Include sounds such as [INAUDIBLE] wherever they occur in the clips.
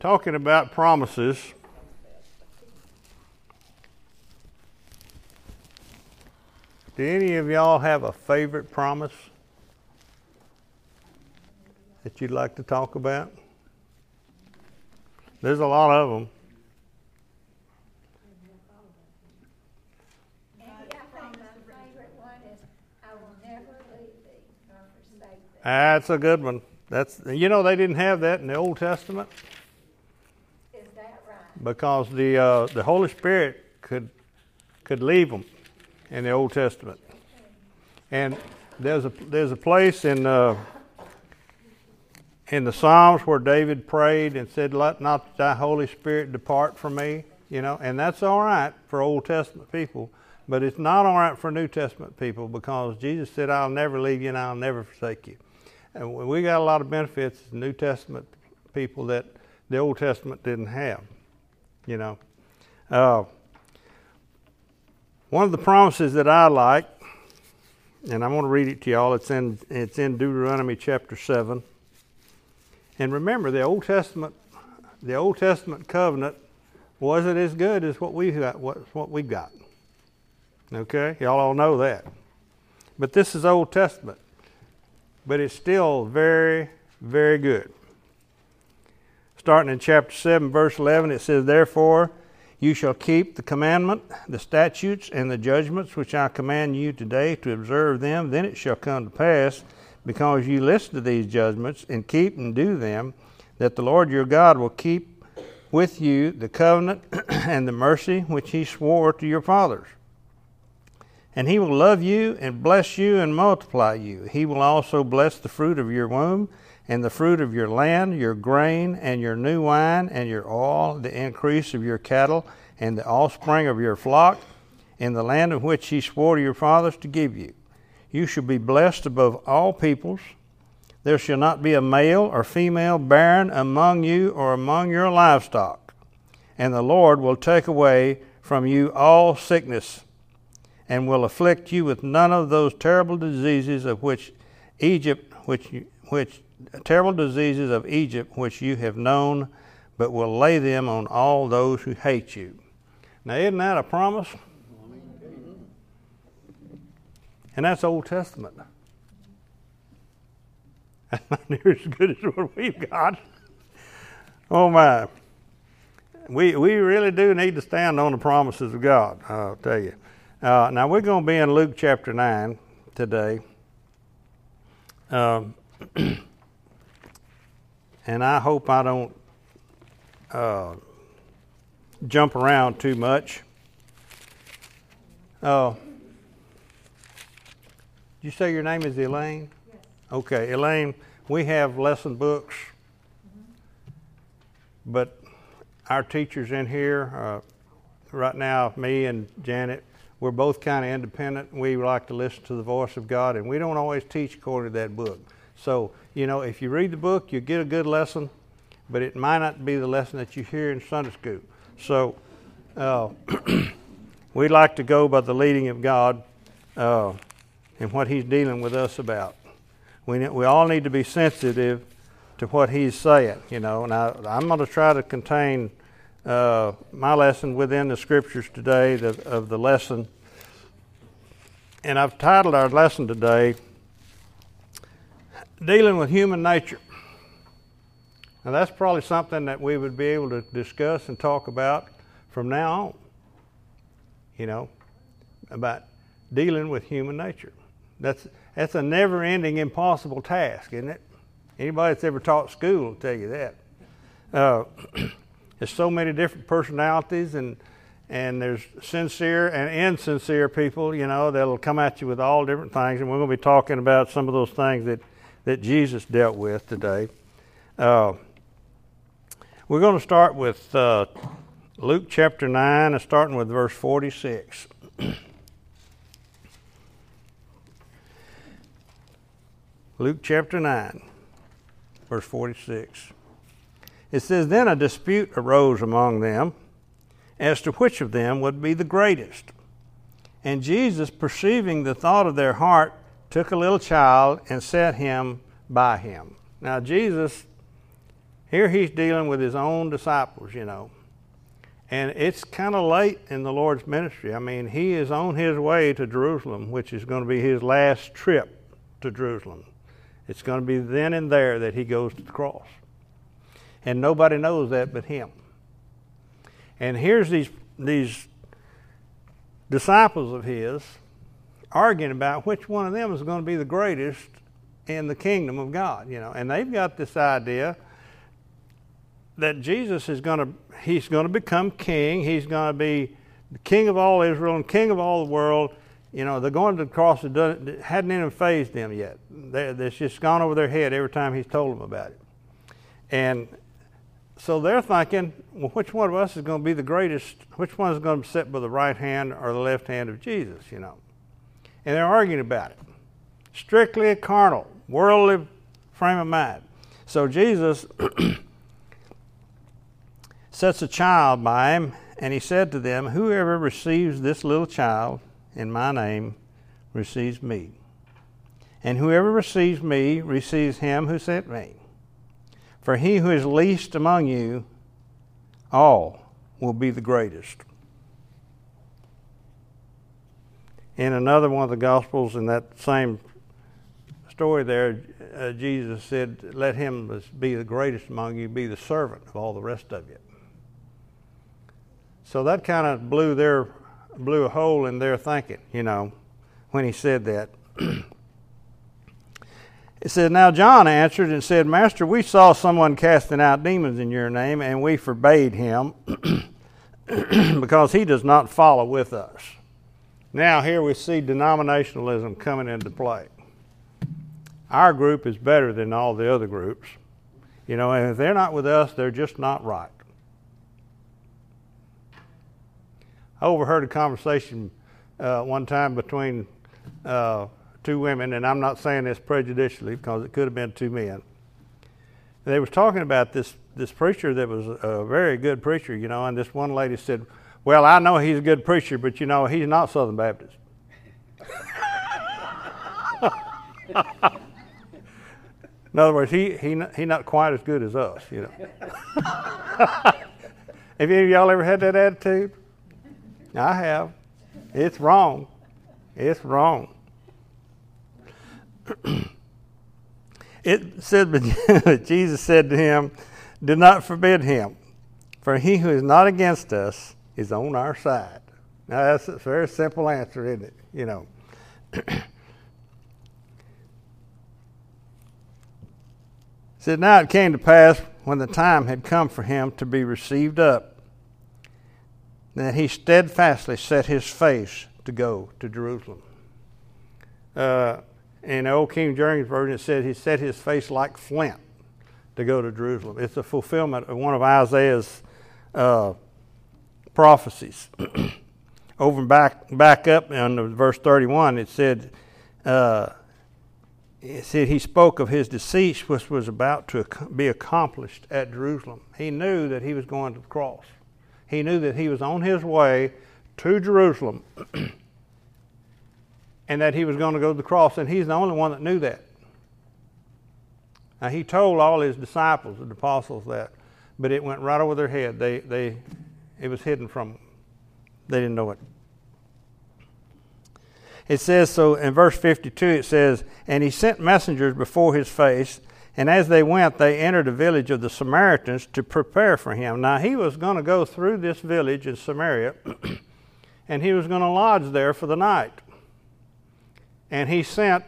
talking about promises. Do any of y'all have a favorite promise that you'd like to talk about? There's a lot of them. That's a good one. That's you know they didn't have that in the Old Testament. Because the uh, the Holy Spirit could could leave them in the Old Testament, and there's a there's a place in uh, in the Psalms where David prayed and said, "Let not thy Holy Spirit depart from me." You know, and that's all right for Old Testament people, but it's not all right for New Testament people because Jesus said, "I'll never leave you and I'll never forsake you." And we got a lot of benefits as New Testament people that the Old Testament didn't have. You know, uh, one of the promises that I like, and I'm going to read it to y'all. It's in it's in Deuteronomy chapter seven. And remember, the Old Testament, the Old Testament covenant wasn't as good as what we got. What, what we got. Okay, y'all all know that. But this is Old Testament but it's still very, very good. Starting in chapter 7, verse 11, it says, Therefore, you shall keep the commandment, the statutes, and the judgments which I command you today to observe them. Then it shall come to pass, because you listen to these judgments and keep and do them, that the Lord your God will keep with you the covenant [CLEARS THROAT] and the mercy which he swore to your fathers and he will love you and bless you and multiply you. He will also bless the fruit of your womb and the fruit of your land, your grain and your new wine and your oil, the increase of your cattle and the offspring of your flock, in the land of which he swore to your fathers to give you. You shall be blessed above all peoples. There shall not be a male or female barren among you or among your livestock. And the Lord will take away from you all sickness and will afflict you with none of those terrible diseases of which Egypt, which, which terrible diseases of Egypt which you have known, but will lay them on all those who hate you. Now, isn't that a promise? And that's Old Testament. [LAUGHS] That's not near as good as what we've got. Oh my. We, we really do need to stand on the promises of God, I'll tell you. Uh, now we're going to be in Luke chapter 9 today. Um, [CLEARS THROAT] and I hope I don't uh, jump around too much. Uh, you say your name is Elaine? Yes. Okay, Elaine, we have lesson books, mm-hmm. but our teachers in here, uh, right now, me and Janet, we're both kind of independent. We like to listen to the voice of God, and we don't always teach according to that book. So, you know, if you read the book, you get a good lesson, but it might not be the lesson that you hear in Sunday school. So, uh, [CLEARS THROAT] we like to go by the leading of God uh, and what He's dealing with us about. We, we all need to be sensitive to what He's saying, you know. And I, I'm going to try to contain uh, my lesson within the scriptures today the, of the lesson. And I've titled our lesson today, Dealing with Human Nature. Now, that's probably something that we would be able to discuss and talk about from now on. You know, about dealing with human nature. That's, that's a never ending, impossible task, isn't it? Anybody that's ever taught school will tell you that. Uh, [CLEARS THROAT] There's so many different personalities and and there's sincere and insincere people, you know, that'll come at you with all different things. And we're going to be talking about some of those things that, that Jesus dealt with today. Uh, we're going to start with uh, Luke chapter 9 and starting with verse 46. [CLEARS THROAT] Luke chapter 9, verse 46. It says, Then a dispute arose among them as to which of them would be the greatest. And Jesus, perceiving the thought of their heart, took a little child and set him by him. Now, Jesus Here he's dealing with his own disciples, you know. And it's kind of late in the Lord's ministry. I mean, he is on his way to Jerusalem, which is going to be his last trip to Jerusalem. It's going to be then and there that he goes to the cross. And nobody knows that but him. And here's these, these disciples of his arguing about which one of them is going to be the greatest in the kingdom of God, you know. And they've got this idea that Jesus is going to he's going to become king. He's going to be the king of all Israel and king of all the world. You know, they're going to the cross. It hadn't even fazed them yet. They, it's just gone over their head every time he's told them about it. And so they're thinking, well, which one of us is going to be the greatest? Which one is going to sit by the right hand or the left hand of Jesus? You know, and they're arguing about it. Strictly a carnal, worldly frame of mind. So Jesus [CLEARS THROAT] sets a child by him, and he said to them, Whoever receives this little child in my name receives me. And whoever receives me receives him who sent me. For he who is least among you all will be the greatest. In another one of the Gospels, in that same story there, uh, Jesus said, Let him be the greatest among you, be the servant of all the rest of you. So that kind of blew their blew a hole in their thinking, you know, when he said that. [CLEARS THROAT] it said, Now John answered and said, Master, we saw someone casting out demons in your name, and we forbade him [CLEARS THROAT] because he does not follow with us. Now here we see denominationalism coming into play. Our group is better than all the other groups. You know, and if they're not with us, they're just not right. I overheard a conversation uh, one time between uh, two women, and I'm not saying this prejudicially because it could have been two men. They was talking about this this preacher that was a very good preacher, you know, and this one lady said, "Well, I know he's a good preacher, but you know he's not Southern Baptist." [LAUGHS] In other words, he he he not quite as good as us, you know. [LAUGHS] Have any of y'all ever had that attitude? I have. It's wrong. It's wrong. [CLEARS THROAT] it said, but [LAUGHS] Jesus said to him, Do not forbid him, for he who is not against us is on our side. Now, that's a very simple answer, isn't it? You know. [CLEARS THROAT] said, Now it came to pass when the time had come for him to be received up that he steadfastly set his face to go to Jerusalem. Uh, in the Old King James Version, it said he set his face like flint to go to Jerusalem. It's a fulfillment of one of Isaiah's uh, prophecies. [CLEARS THROAT] Over and back, back up in verse 31, it said, uh, it said he spoke of his decease, which was about to be accomplished at Jerusalem. He knew that he was going to the cross. He knew that he was on his way to Jerusalem [CLEARS THROAT] and that he was going to go to the cross, and he's the only one that knew that. Now, he told all his disciples, the apostles, that, but it went right over their head. They, they, it was hidden from them. They didn't know it. It says, so in verse 52, it says, And he sent messengers before his face and as they went, they entered a village of the Samaritans to prepare for him. Now, he was going to go through this village in Samaria, [CLEARS THROAT] and he was going to lodge there for the night. And he sent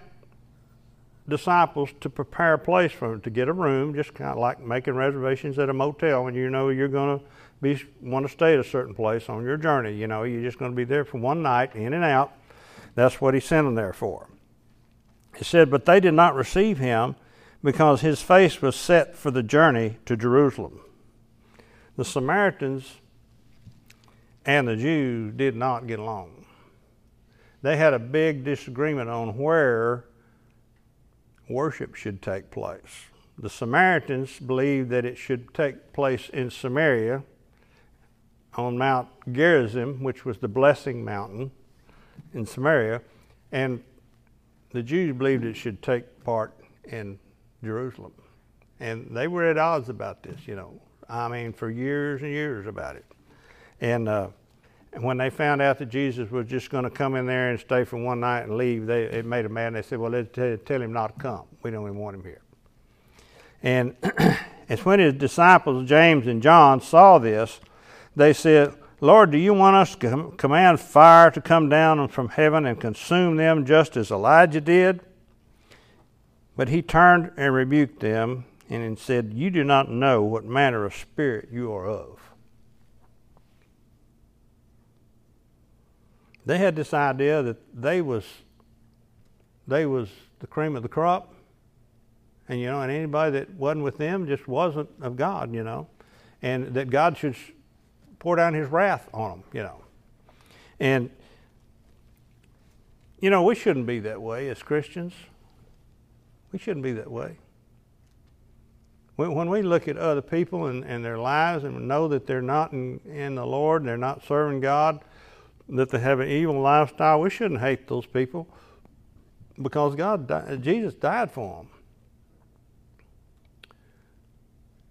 disciples to prepare a place for him, to get a room, just kind of like making reservations at a motel when you know you're going to be want to stay at a certain place on your journey. You know, you're just going to be there for one night, in and out. That's what he sent them there for. He said, but they did not receive him because his face was set for the journey to Jerusalem. The Samaritans and the Jews did not get along. They had a big disagreement on where worship should take place. The Samaritans believed that it should take place in Samaria on Mount Gerizim, which was the blessing mountain in Samaria, and the Jews believed it should take part in Jerusalem. and they were at odds about this. You know, I mean, for years and years about it. And uh, when they found out that Jesus was just going to come in there and stay for one night and leave, they it made them mad. And they said, "Well, let's tell, tell him not to come. We don't even want him here." And [CLEARS THROAT] it's when his disciples James and John saw this, they said, Lord, do you want us to command fire to come down from heaven and consume them just as Elijah did? But he turned and rebuked them and said, You do not know what manner of spirit you are of. They had this idea that they was they was the cream of the crop. And you know, and anybody that wasn't with them just wasn't of God, you know. And that God should pour down his wrath on them, you know. And, you know, we shouldn't be that way as Christians. We shouldn't be that way. When we look at other people and, and their lives and know that they're not in, in the Lord, and they're not serving God, that they have an evil lifestyle, we shouldn't hate those people because God, Jesus died for them.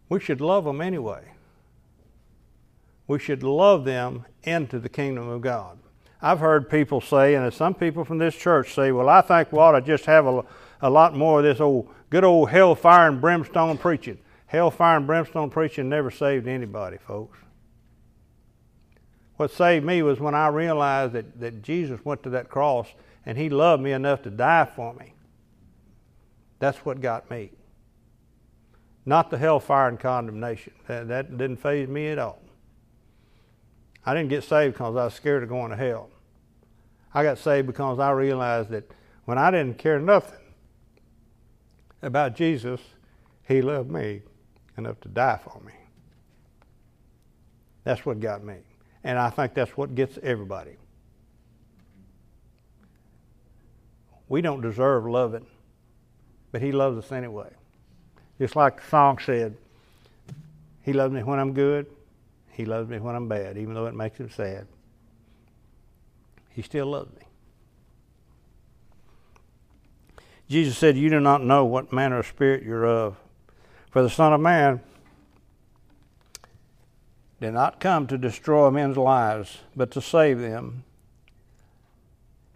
We should love them anyway we should love them into the kingdom of God. I've heard people say, and some people from this church say, well, I think we ought to just have a, a lot more of this old, good old hellfire and brimstone preaching. Hellfire and brimstone preaching never saved anybody, folks. What saved me was when I realized that, that Jesus went to that cross and he loved me enough to die for me. That's what got me. Not the hellfire and condemnation. That, that didn't faze me at all. I didn't get saved because I was scared of going to hell. I got saved because I realized that when I didn't care nothing about Jesus, He loved me enough to die for me. That's what got me. And I think that's what gets everybody. We don't deserve loving, but He loves us anyway. Just like the song said, He loves me when I'm good, he loves me when I'm bad, even though it makes him sad. He still loves me. Jesus said, You do not know what manner of spirit you're of. For the Son of Man did not come to destroy men's lives, but to save them.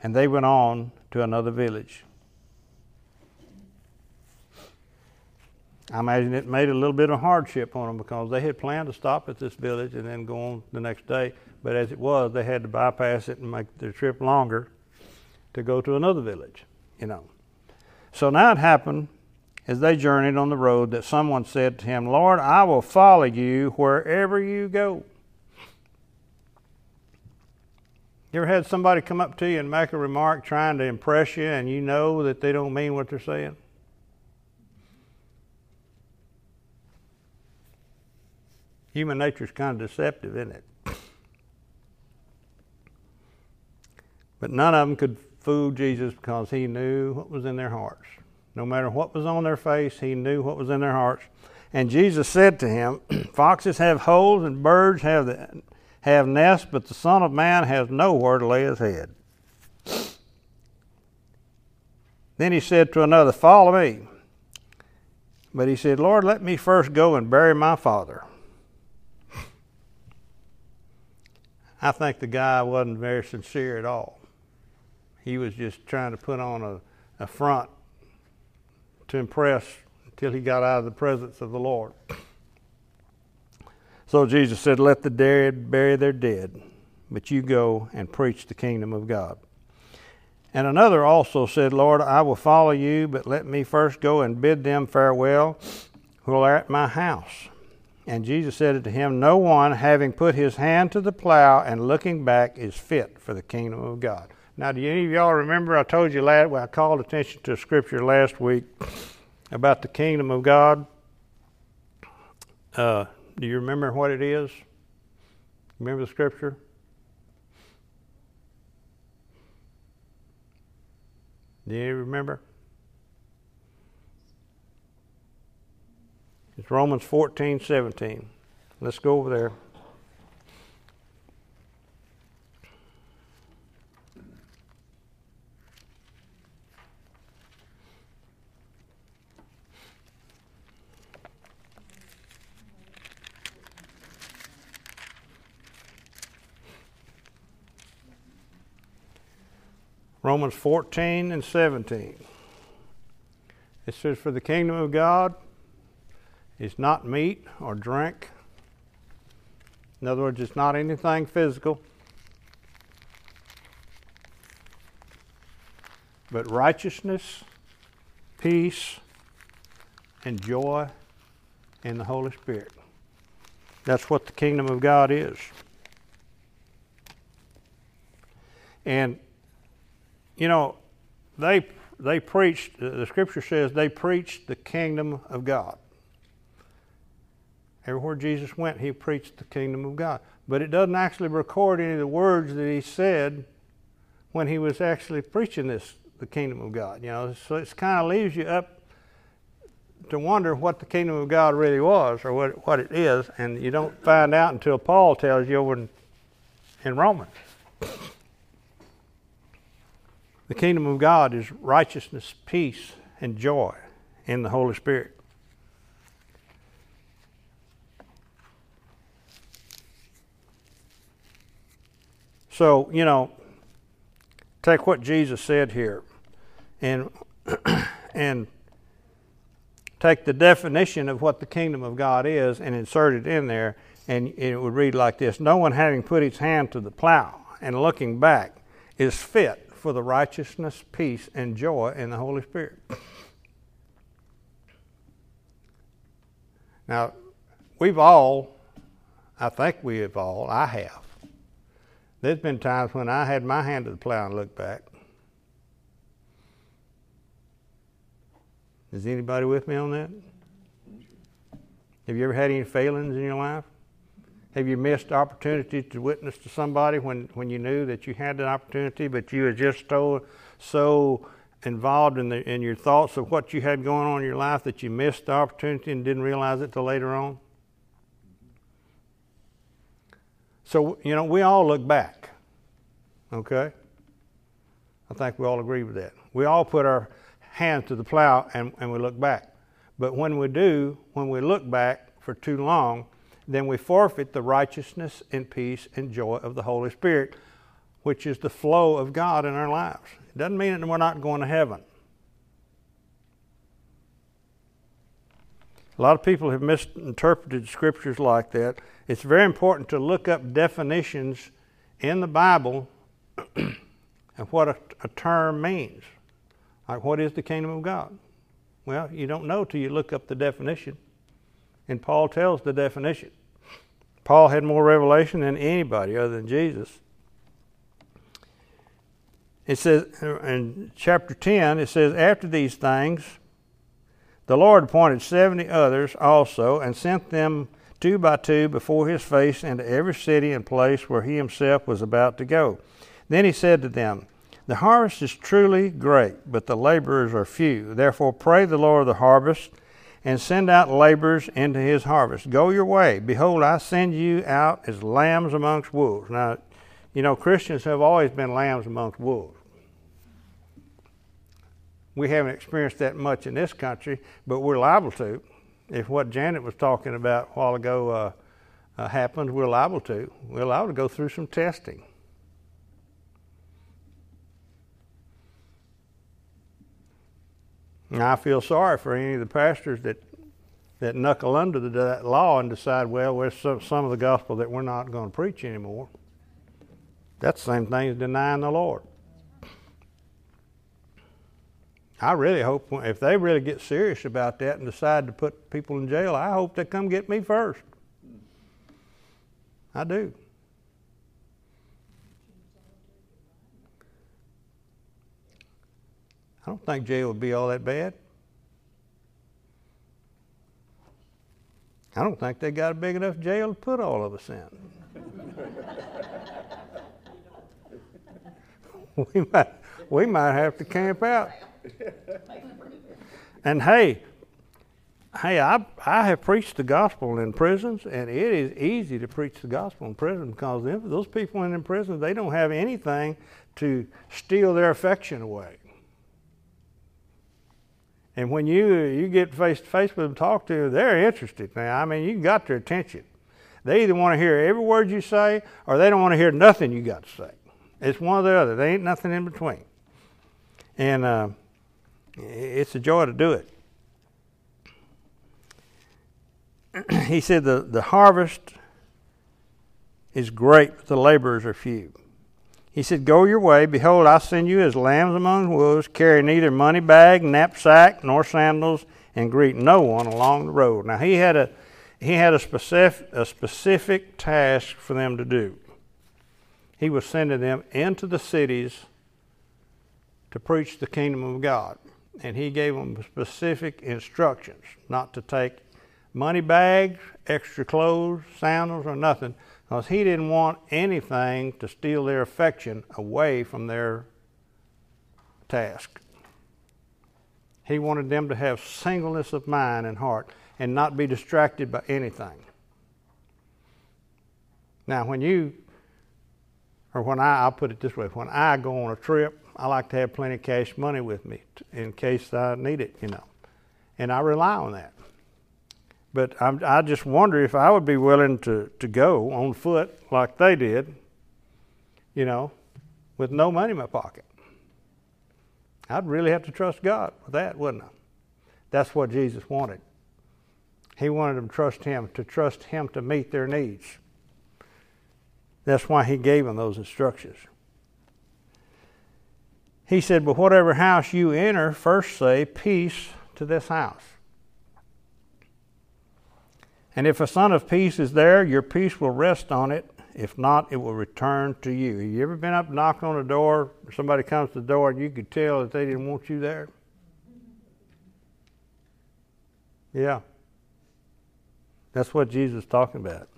And they went on to another village. I imagine it made a little bit of hardship on them because they had planned to stop at this village and then go on the next day. But as it was, they had to bypass it and make their trip longer to go to another village, you know. So now it happened as they journeyed on the road that someone said to him, Lord, I will follow you wherever you go. You ever had somebody come up to you and make a remark trying to impress you and you know that they don't mean what they're saying? Human nature is kind of deceptive, isn't it? But none of them could fool Jesus because he knew what was in their hearts. No matter what was on their face, he knew what was in their hearts. And Jesus said to him, [CLEARS THROAT] Foxes have holes and birds have, the, have nests, but the Son of Man has nowhere to lay his head. Then he said to another, Follow me. But he said, Lord, let me first go and bury my father. I think the guy wasn't very sincere at all. He was just trying to put on a, a front to impress until he got out of the presence of the Lord. So Jesus said, Let the dead bury their dead, but you go and preach the kingdom of God. And another also said, Lord, I will follow you, but let me first go and bid them farewell who are at my house. And Jesus said unto him, No one, having put his hand to the plow and looking back, is fit for the kingdom of God. Now, do any of y'all remember I told you last, well, I called attention to a scripture last week about the kingdom of God? Uh, do you remember what it is? Remember the scripture? Do you remember? It's Romans 14, 17. Let's go over there. Romans 14 and 17. It says, For the kingdom of God is not meat or drink. In other words, it's not anything physical, but righteousness, peace, and joy in the Holy Spirit. That's what the kingdom of God is. And, you know, they, they preached, the scripture says they preached the kingdom of God. Everywhere Jesus went, he preached the kingdom of God. But it doesn't actually record any of the words that he said when he was actually preaching this, the kingdom of God. You know, so it kind of leaves you up to wonder what the kingdom of God really was or what, what it is, and you don't find out until Paul tells you over in, in Romans. The kingdom of God is righteousness, peace, and joy in the Holy Spirit. So, you know, take what Jesus said here and [CLEARS THROAT] and take the definition of what the kingdom of God is and insert it in there and it would read like this No one having put his hand to the plow and looking back is fit for the righteousness, peace, and joy in the Holy Spirit. Now, we've all, I think we have all, I have, there's been times when I had my hand to the plow and looked back. Is anybody with me on that? Have you ever had any failings in your life? Have you missed opportunities to witness to somebody when, when you knew that you had an opportunity, but you were just so, so involved in, the, in your thoughts of what you had going on in your life that you missed the opportunity and didn't realize it till later on? So, you know, we all look back. Okay? I think we all agree with that. We all put our hands to the plow and, and we look back. But when we do, when we look back for too long, then we forfeit the righteousness and peace and joy of the Holy Spirit, which is the flow of God in our lives. It doesn't mean that we're not going to heaven. Lot of people have misinterpreted scriptures like that. It's very important to look up definitions in the Bible [CLEARS THROAT] of what a, a, term means. Like, what is the kingdom of God? Well, you don't know till you look up the definition. And Paul tells the definition. Paul had more revelation than anybody other than Jesus. It says in chapter 10, it says, After these things, the Lord appointed 70 others also and sent them two by two before his face into every city and place where he himself was about to go. Then he said to them, The harvest is truly great, but the laborers are few. Therefore, pray the Lord of the harvest and send out laborers into his harvest. Go your way. Behold, I send you out as lambs amongst wolves. Now, you know, Christians have always been lambs amongst wolves. We haven't experienced that much in this country, but we're liable to if what Janet was talking about a while ago uh, uh, happens, we're liable to. We're liable to go through some testing. And I feel sorry for any of the pastors that that knuckle under the, that law and decide, well, there's some, some of the gospel that we're not going to preach anymore. That's the same thing as denying the Lord. I really hope if they really get serious about that and decide to put people in jail, I hope they come get me first. I do. I don't think jail would be all that bad. I don't think they got a big enough jail to put all of us in. [LAUGHS] we might we might have to camp out. And hey, hey, I I have preached the gospel in prisons, and it is easy to preach the gospel in prison because those people in prison they don't have anything to steal their affection away. And when you you get face to face with them, talk to them, they're interested. Now, I mean, you got their attention. They either want to hear every word you say, or they don't want to hear nothing you got to say. It's one or the other. There ain't nothing in between. And uh, it's a joy to do it. [CLEARS THROAT] he said, the, the harvest is great, but the laborers are few. He said, Go your way. Behold, I send you as lambs among wolves. Carry neither money bag, knapsack, nor sandals, and greet no one along the road. Now, he had a, he had a specific, a specific task for them to do. He was sending them into the cities to preach the kingdom of God. And he gave them specific instructions not to take money bags, extra clothes, sandals, or nothing, because he didn't want anything to steal their affection away from their task. He wanted them to have singleness of mind and heart and not be distracted by anything. Now, when you, or when I, I'll put it this way, when I go on a trip, I like to have plenty of cash money with me in case I need it, you know. And I rely on that. But I'm, i just wonder if I would be willing to, to go on foot like they did, you know, with no money in my pocket. I'd really have to trust God with that, wouldn't I? That's what Jesus wanted. He wanted them to trust Him, to trust Him to meet their needs. That's why He gave them those instructions. He said, But whatever house you enter, first say, Peace to this house. And if a son of peace is there, your peace will rest on it. If not, it will return to you. Have you ever been up knocking on a door? Somebody comes to the door and you could tell that they didn't want you there? Yeah. That's what Jesus is talking about.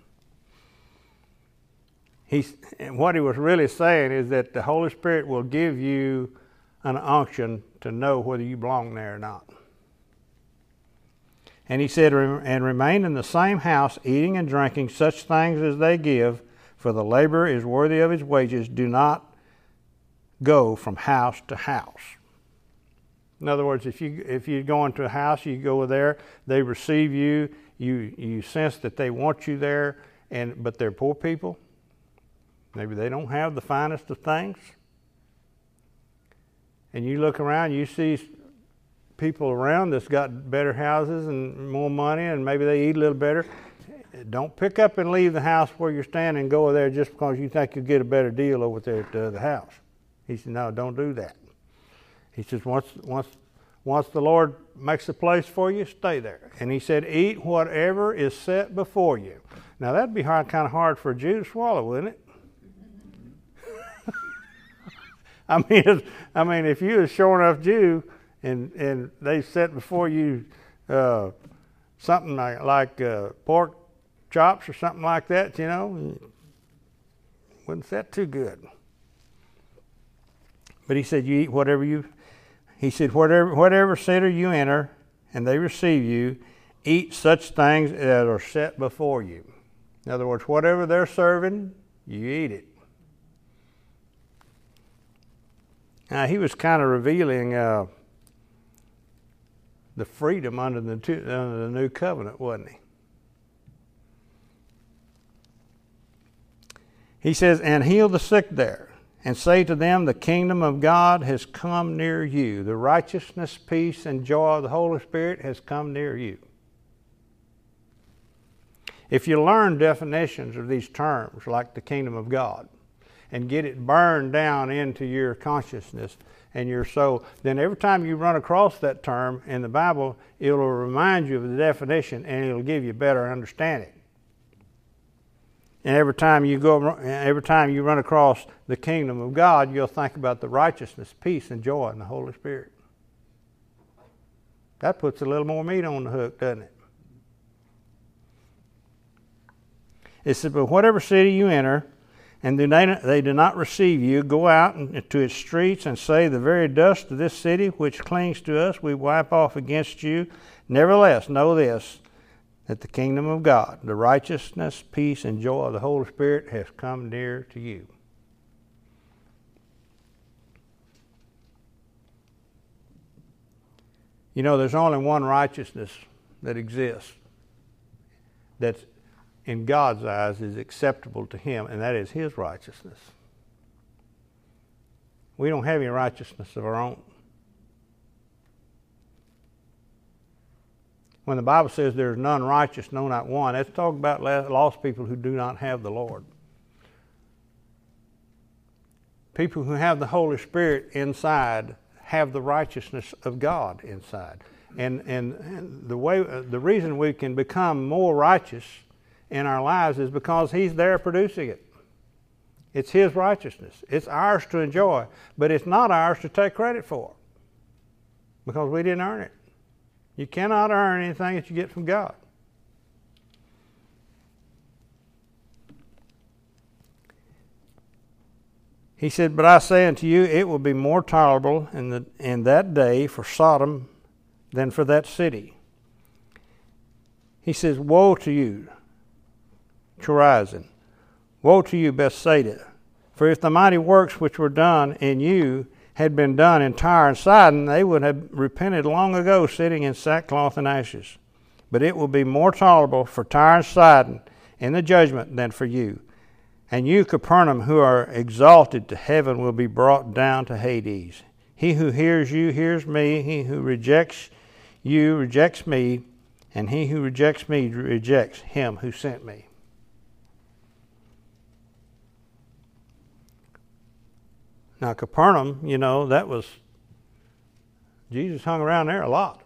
He's, and what he was really saying is that the Holy Spirit will give you an unction to know whether you belong there or not. And he said, And remain in the same house, eating and drinking such things as they give, for the laborer is worthy of his wages. Do not go from house to house. In other words, if you if you go into a house, you go there, they receive you, you you sense that they want you there, and but they're poor people. Maybe they don't have the finest of things. And you look around, you see people around that's got better houses and more money and maybe they eat a little better. Don't pick up and leave the house where you're standing and go there just because you think you'll get a better deal over there at the other house. He said, No, don't do that. He says, once, once, once the Lord makes a place for you, stay there. And he said, Eat whatever is set before you. Now, that'd be hard, kind of hard for a Jew to swallow, wouldn't it? I [LAUGHS] mean, I mean, if you're a sure enough Jew, and and they set before you uh, something like, like uh, pork chops or something like that, you know, wouldn't set too good. But he said, "You eat whatever you." He said, "Whatever whatever center you enter, and they receive you, eat such things that are set before you." In other words, whatever they're serving, you eat it. Now he was kind of revealing. Uh, the freedom under the, two, under the new covenant, wasn't he? He says, and heal the sick there, and say to them, The kingdom of God has come near you. The righteousness, peace, and joy of the Holy Spirit has come near you. If you learn definitions of these terms, like the kingdom of God, and get it burned down into your consciousness, and your soul, then every time you run across that term in the Bible, it'll remind you of the definition and it'll give you a better understanding. And every time you go, every time you run across the kingdom of God, you'll think about the righteousness, peace, and joy in the Holy Spirit. That puts a little more meat on the hook, doesn't it? It says, But whatever city you enter, and they, do not receive you, go out into its streets and say, The very dust of this city which clings to us, we wipe off against you. Nevertheless, know this that the kingdom of God, the righteousness, peace, and joy of the Holy Spirit has come near to you. You know, there's only one righteousness that exists that's in God's eyes is acceptable to him, and that is his righteousness. We don't have any righteousness of our own. When the Bible says there's none righteous, no, not one, that's talking about lost people who do not have the Lord. People who have the Holy Spirit inside have the righteousness of God inside. And, and, and the, way, the reason we can become more righteous in our lives is because he's there producing it. It's his righteousness. It's ours to enjoy, but it's not ours to take credit for because we didn't earn it. You cannot earn anything that you get from God. He said, But I say unto you, it will be more tolerable in, the, in that day for Sodom than for that city. He says, Woe to you, Chorazin! Woe to you, Bethsaida! For if the mighty works which were done in you had been done in Tyre and Sidon, they would have repented long ago, sitting in sackcloth and ashes. But it will be more tolerable for Tyre and Sidon in the judgment than for you. And you, Capernaum, who are exalted to heaven, will be brought down to Hades. He who hears you hears me. He who rejects you rejects me. And he who rejects me rejects him who sent me. Now, Capernaum, you know, that was, Jesus hung around there a lot.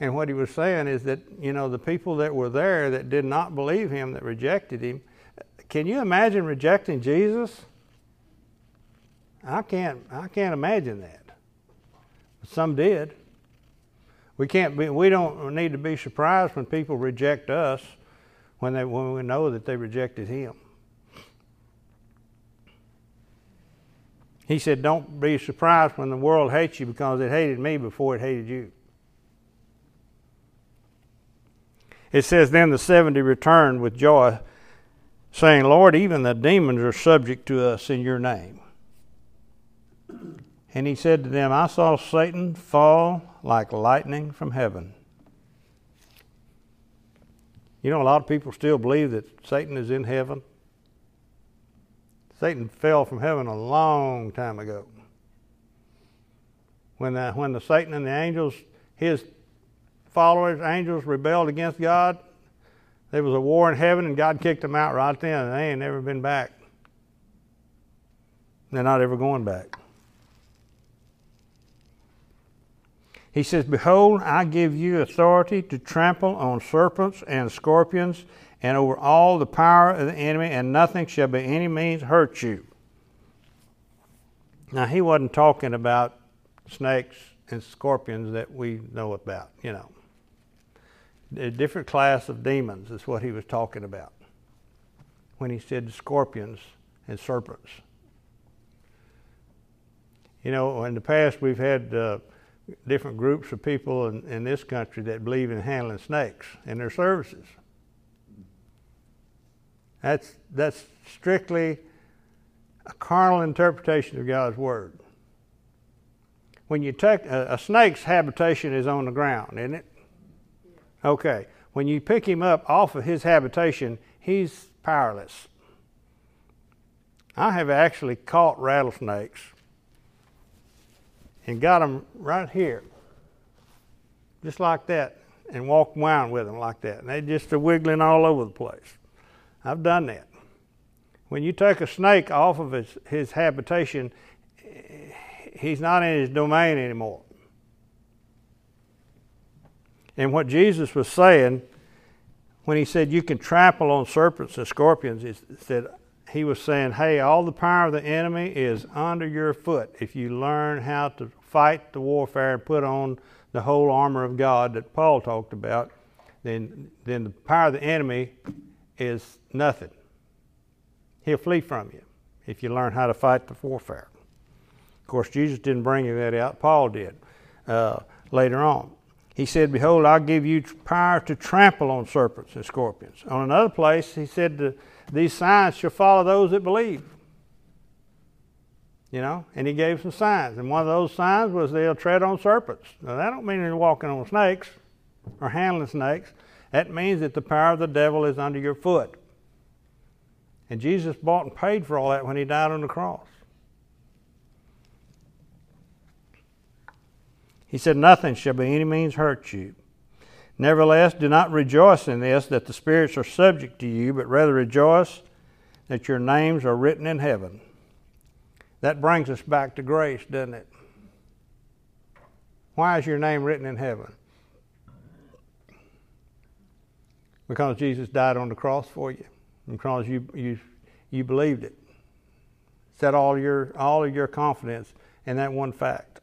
And what he was saying is that, you know, the people that were there that did not believe him, that rejected him, can you imagine rejecting Jesus? I can't, I can't imagine that. Some did. We can't be, we don't need to be surprised when people reject us when, they, when we know that they rejected him. He said, Don't be surprised when the world hates you because it hated me before it hated you. It says, Then the seventy returned with joy, saying, Lord, even the demons are subject to us in your name. And he said to them, I saw Satan fall like lightning from heaven. You know, a lot of people still believe that Satan is in heaven. Satan fell from heaven a long time ago. When the, when the Satan and the angels, his followers, angels, rebelled against God, there was a war in heaven and God kicked them out right then, and they ain't never been back. They're not ever going back. He says, Behold, I give you authority to trample on serpents and scorpions and over all the power of the enemy, and nothing shall by any means hurt you. Now, he wasn't talking about snakes and scorpions that we know about, you know. A different class of demons is what he was talking about when he said scorpions and serpents. You know, in the past we've had uh, different groups of people in, in this country that believe in handling snakes in their services. That's, that's strictly a carnal interpretation of God's Word. When you take a, a snake's habitation is on the ground, isn't it? Okay. When you pick him up off of his habitation, he's powerless. I have actually caught rattlesnakes and got them right here, just like that, and walked around with them like that. And they just are wiggling all over the place. I've done that. When you take a snake off of his, his habitation, he's not in his domain anymore. And what Jesus was saying when he said you can trample on serpents and scorpions, he said he was saying, hey, all the power of the enemy is under your foot if you learn how to fight the warfare and put on the whole armor of God that Paul talked about, then, then the power of the enemy is nothing. He'll flee from you if you learn how to fight the warfare. Of course, Jesus didn't bring you that out, Paul did uh, later on. He said, Behold, I'll give you power to trample on serpents and scorpions. On another place, he said, These signs shall follow those that believe. You know, and he gave some signs. And one of those signs was they'll tread on serpents. Now, that don't mean they're walking on snakes or handling snakes. That means that the power of the devil is under your foot. And Jesus bought and paid for all that when he died on the cross. He said, Nothing shall by any means hurt you. Nevertheless, do not rejoice in this that the spirits are subject to you, but rather rejoice that your names are written in heaven. That brings us back to grace, doesn't it? Why is your name written in heaven? Because Jesus died on the cross for you, because you you you believed it. Set all your all of your confidence in that one fact.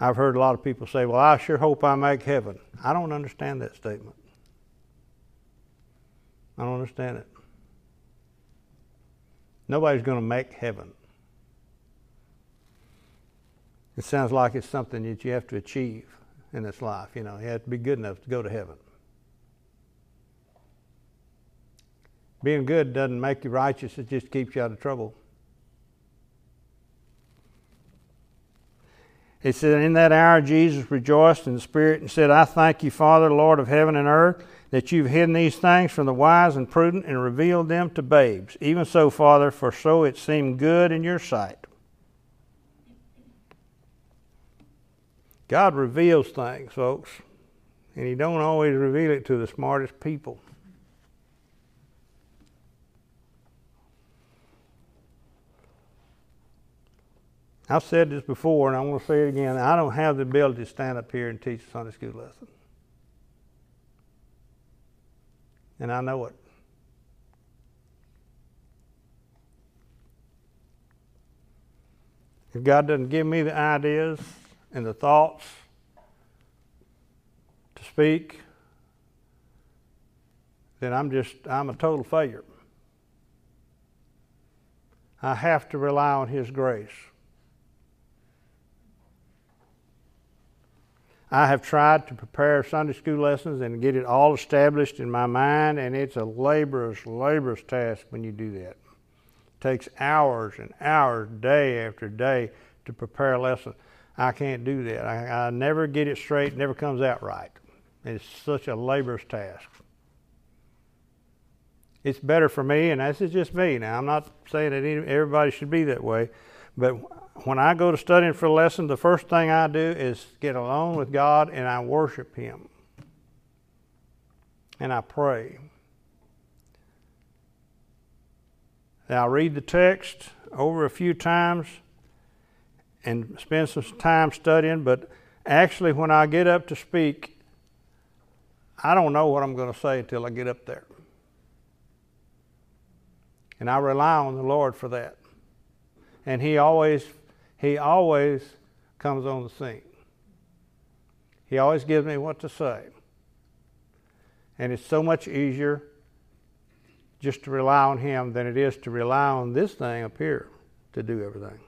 I've heard a lot of people say, "Well, I sure hope I make heaven." I don't understand that statement. I don't understand it. Nobody's going to make heaven. It sounds like it's something that you have to achieve in this life. You know, you have to be good enough to go to heaven. Being good doesn't make you righteous, it just keeps you out of trouble. It said, In that hour Jesus rejoiced in the Spirit and said, I thank you, Father, Lord of heaven and earth, that you've hidden these things from the wise and prudent and revealed them to babes. Even so, Father, for so it seemed good in your sight. God reveals things, folks, and He don't always reveal it to the smartest people. I've said this before, and I want to say it again. I don't have the ability to stand up here and teach a Sunday school lesson. And I know it. If God doesn't give me the ideas and the thoughts to speak, then I'm just, I'm a total failure. I have to rely on His grace. I have tried to prepare Sunday school lessons and get it all established in my mind, and it's a laborious, laborious task when you do that. It takes hours and hours, day after day, to prepare a lesson. I can't do that. I, I never get it straight, never comes out right. It's such a laborious task. It's better for me, and this is just me. Now, I'm not saying that everybody should be that way, but when I go to studying for a lesson, the first thing I do is get alone with God and I worship Him. And I pray. Now, I read the text over a few times and spend some time studying, but actually, when I get up to speak, I don't know what I'm going to say until I get up there. And I rely on the Lord for that. And He always he always comes on the scene. He always gives me what to say. And it's so much easier just to rely on Him than it is to rely on this thing up here to do everything.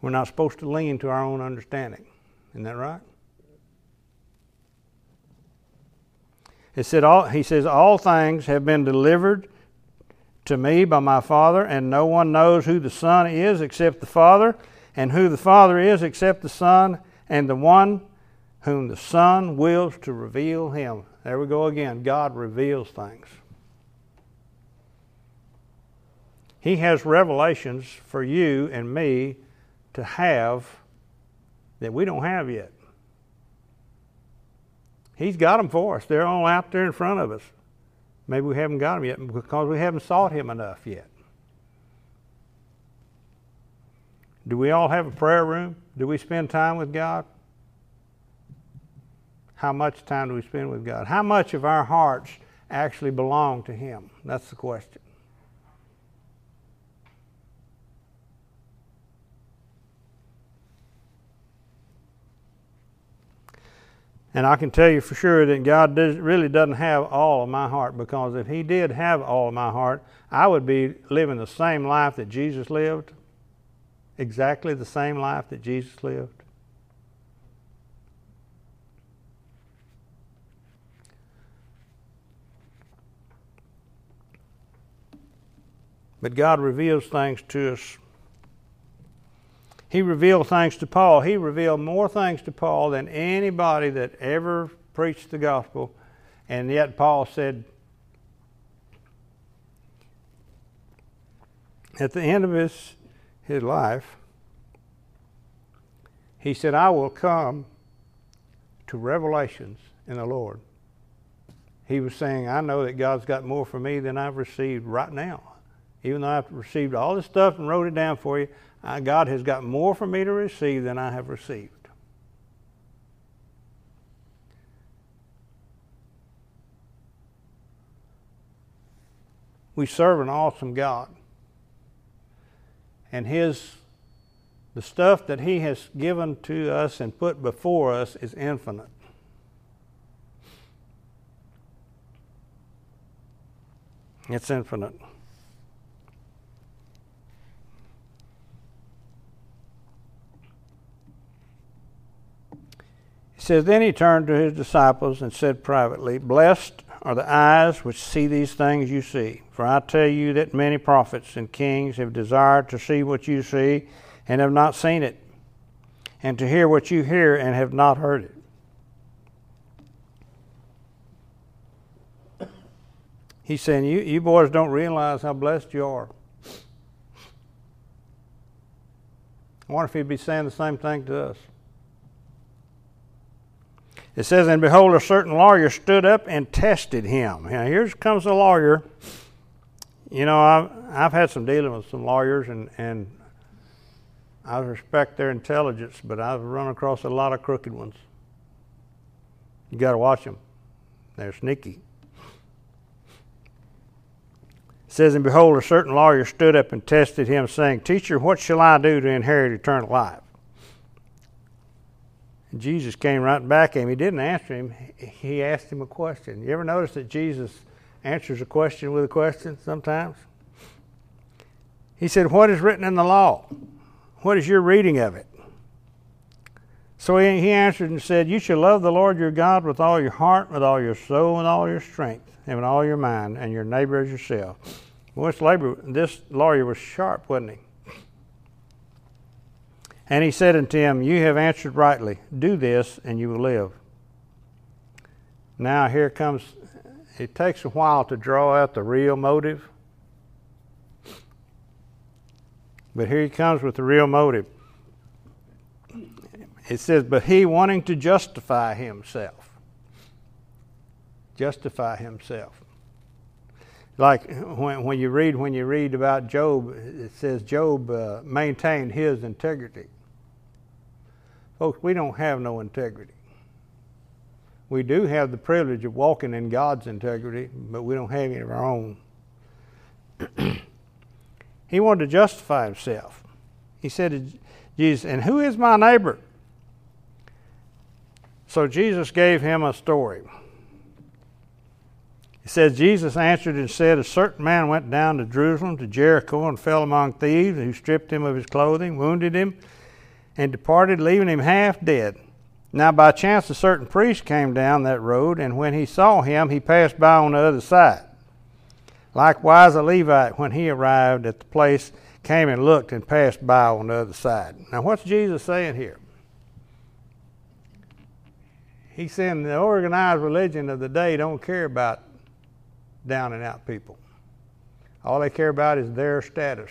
We're not supposed to lean to our own understanding. Isn't that right? It said all, he says, All things have been delivered to me by my Father, and no one knows who the Son is except the Father, and who the Father is except the Son, and the one whom the Son wills to reveal him. There we go again. God reveals things. He has revelations for you and me to have that we don't have yet. He's got them for us. They're all out there in front of us. Maybe we haven't got them yet because we haven't sought Him enough yet. Do we all have a prayer room? Do we spend time with God? How much time do we spend with God? How much of our hearts actually belong to Him? That's the question. And I can tell you for sure that God does, really doesn't have all of my heart because if He did have all of my heart, I would be living the same life that Jesus lived, exactly the same life that Jesus lived. But God reveals things to us he revealed things to Paul. He revealed more things to Paul than anybody that ever preached the gospel. And yet Paul said, at the end of his, his life, he said, I will come to revelations in the Lord. He was saying, I know that God's got more for me than I've received right now. Even though I've received all this stuff and wrote it down for you, I, God has got more for me to receive than I have received. We serve an awesome God. And His the stuff that He has given to us and put before us is infinite. It's infinite. He says, Then he turned to his disciples and said privately, Blessed are the eyes which see these things you see. For I tell you that many prophets and kings have desired to see what you see and have not seen it, and to hear what you hear and have not heard it. He's saying, You, you boys don't realize how blessed you are. I wonder if he'd be saying the same thing to us. It says, And behold, a certain lawyer stood up and tested him. Now, here comes a lawyer. You know, I've, I've had some dealing with some lawyers, and, and I respect their intelligence, but I've run across a lot of crooked ones. You got to watch them, they're sneaky. It says, And behold, a certain lawyer stood up and tested him, saying, Teacher, what shall I do to inherit eternal life? And Jesus came right back at him. He didn't answer him, he asked him a question. You ever notice that Jesus answers a question with a question sometimes? He said, What is written in the law? What is your reading of it? So he, answered and said, You shall love the Lord your God with all your heart, with all your soul, and all your strength, and with all your mind, and your neighbor as yourself. Well, this, labor, this lawyer was sharp, wasn't he? And he said unto him, You have answered rightly. Do this, and you will live. Now, here comes, it takes a while to draw out the real motive. But here he comes with the real motive. It says, But he wanting to justify himself. Justify himself. Like when, when you read when you read about Job, it says Job uh, maintained his integrity. Folks, we don't have no integrity. We do have the privilege of walking in God's integrity, but we don't have any of our own. [CLEARS THROAT] he wanted to justify himself. He said to Jesus, And who is my neighbor? So Jesus gave him a story. He says, Jesus answered and said, A certain man went down to Jerusalem, to Jericho, and fell among thieves, who stripped him of his clothing, wounded him, and departed, leaving him half dead. Now, by chance, a certain priest came down that road, and when he saw him, he passed by on the other side. Likewise, a Levite, when he arrived at the place, came and looked and passed by on the other side. Now, what's Jesus saying here? He's saying the organized religion of the day don't care about down and out people. All they care about is their status.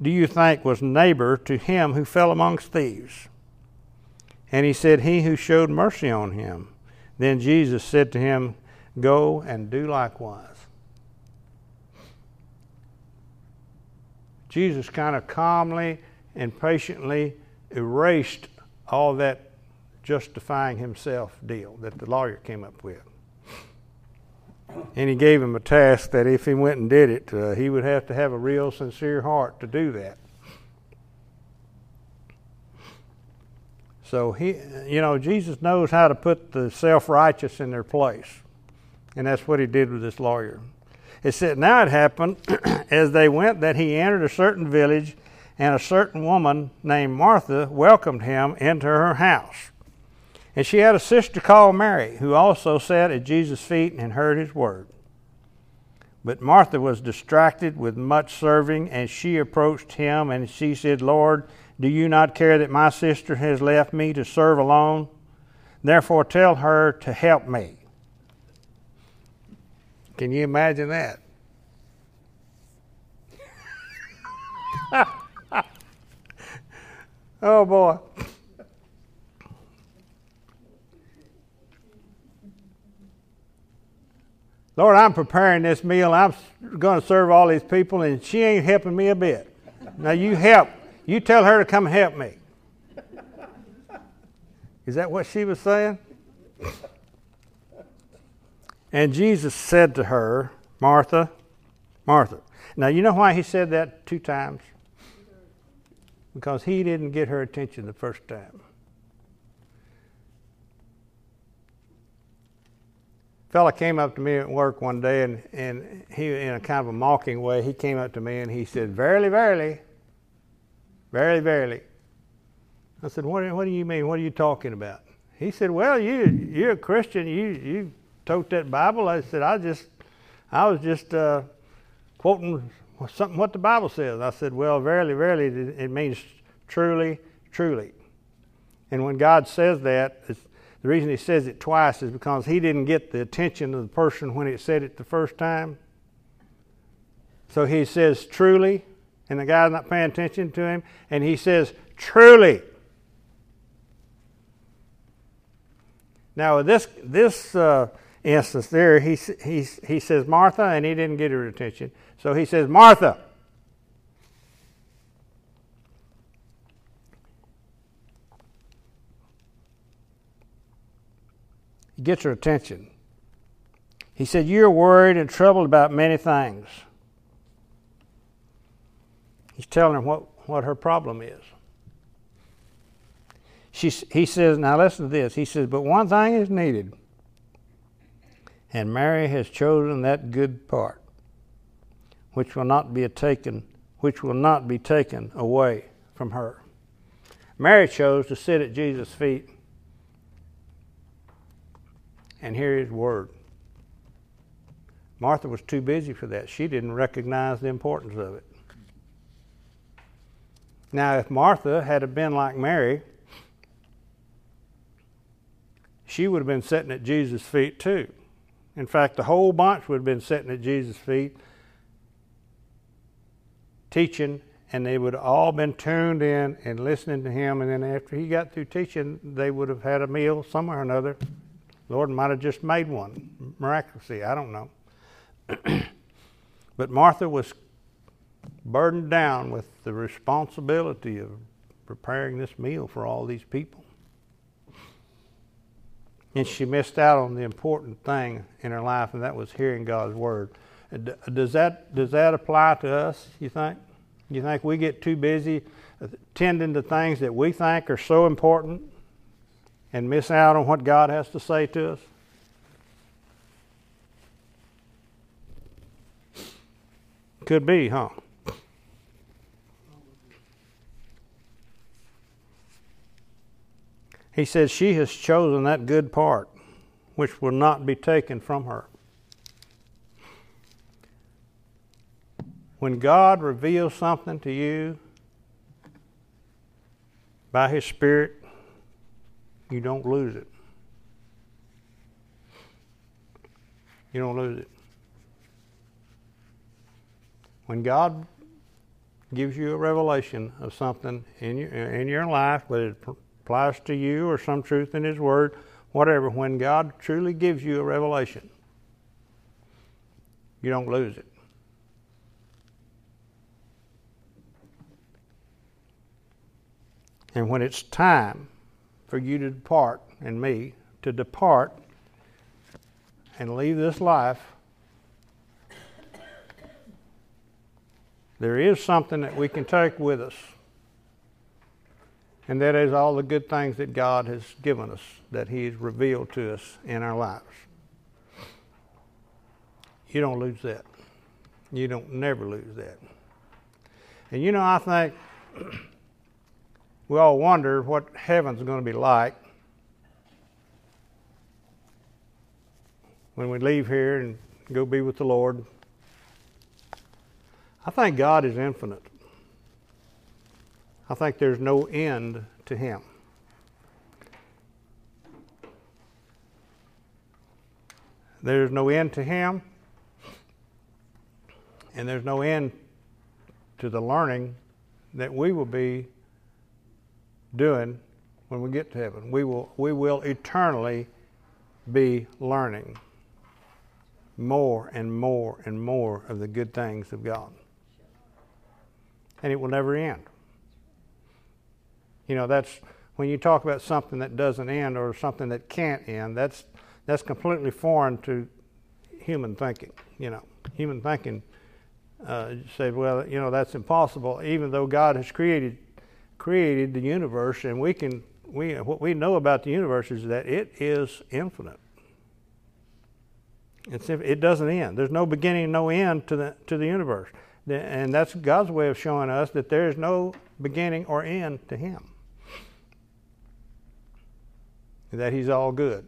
do you think was neighbor to him who fell amongst thieves? And he said, He who showed mercy on him. Then Jesus said to him, Go and do likewise. Jesus kind of calmly and patiently erased all that justifying himself deal that the lawyer came up with. And he gave him a task that if he went and did it, uh, he would have to have a real sincere heart to do that. So he, you know, Jesus knows how to put the self righteous in their place. And that's what he did with this lawyer. It said, Now it happened [CLEARS THROAT] as they went that he entered a certain village, and a certain woman named Martha welcomed him into her house. And she had a sister called Mary, who also sat at Jesus' feet and heard his word. But Martha was distracted with much serving, and she approached him and she said, Lord, do you not care that my sister has left me to serve alone? Therefore, tell her to help me. Can you imagine that? [LAUGHS] oh boy. Lord, I'm preparing this meal. I'm going to serve all these people, and she ain't helping me a bit. Now you help. You tell her to come help me. Is that what she was saying? And Jesus said to her, Martha, Martha. Now, you know why he said that two times? Because he didn't get her attention the first time. Fella came up to me at work one day and, and he in a kind of a mocking way he came up to me and he said verily verily verily verily. I said what, what do you mean? What are you talking about? He said well you you're a christian. You you tote that bible. I said i just i was just uh, quoting something what the bible says. I said well verily verily it means truly truly. And when god says that it's the reason he says it twice is because he didn't get the attention of the person when he said it the first time. So he says truly, and the guy's not paying attention to him, and he says truly. Now, this, this uh, instance there, he, he, he says Martha, and he didn't get her attention. So he says, Martha. Gets her attention. He said, You're worried and troubled about many things. He's telling her what, what her problem is. She, he says, Now listen to this. He says, But one thing is needed. And Mary has chosen that good part, which will not be taken, which will not be taken away from her. Mary chose to sit at Jesus' feet and hear his word. Martha was too busy for that. She didn't recognize the importance of it. Now, if Martha had been like Mary, she would have been sitting at Jesus' feet too. In fact, the whole bunch would have been sitting at Jesus' feet, teaching, and they would have all been tuned in and listening to him. And then after he got through teaching, they would have had a meal somewhere or another Lord might have just made one miraculously. I don't know. [CLEARS THROAT] but Martha was burdened down with the responsibility of preparing this meal for all these people. And she missed out on the important thing in her life, and that was hearing God's word. Does that does that apply to us? You think? You think we get too busy tending to things that we think are so important and miss out on what God has to say to us? Could be, huh? He says she has chosen that good part which will not be taken from her. When God reveals something to you by His Spirit, you don't lose it. You don't lose it. When God gives you a revelation of something in your, in your life, whether it applies to you or some truth in His Word, whatever, when God truly gives you a revelation, you don't lose it. And when it's time for you to depart, and me to depart and leave this life, there is something that we can take with us. And that is all the good things that God has given us, that He's revealed to us in our lives. You don't lose that. You don't never lose that. And you know, I think we all wonder what heaven's going to be like when we leave here and go be with the Lord. I think God is infinite. I think there's no end to Him. There's no end to Him, and there's no end to the learning that we will be doing when we get to heaven. We will, we will eternally be learning more and more and more of the good things of God. And it will never end. You know, that's when you talk about something that doesn't end or something that can't end, that's that's completely foreign to human thinking. You know, human thinking uh, well, you know, that's impossible, even though God has created created the universe, and we can we what we know about the universe is that it is infinite. It's, it doesn't end. There's no beginning, no end to the to the universe, and that's God's way of showing us that there is no beginning or end to Him. That He's all good.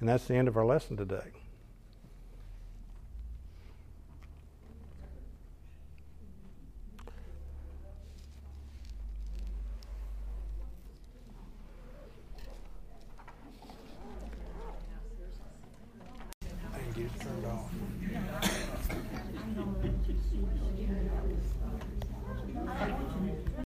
And that's the end of our lesson today.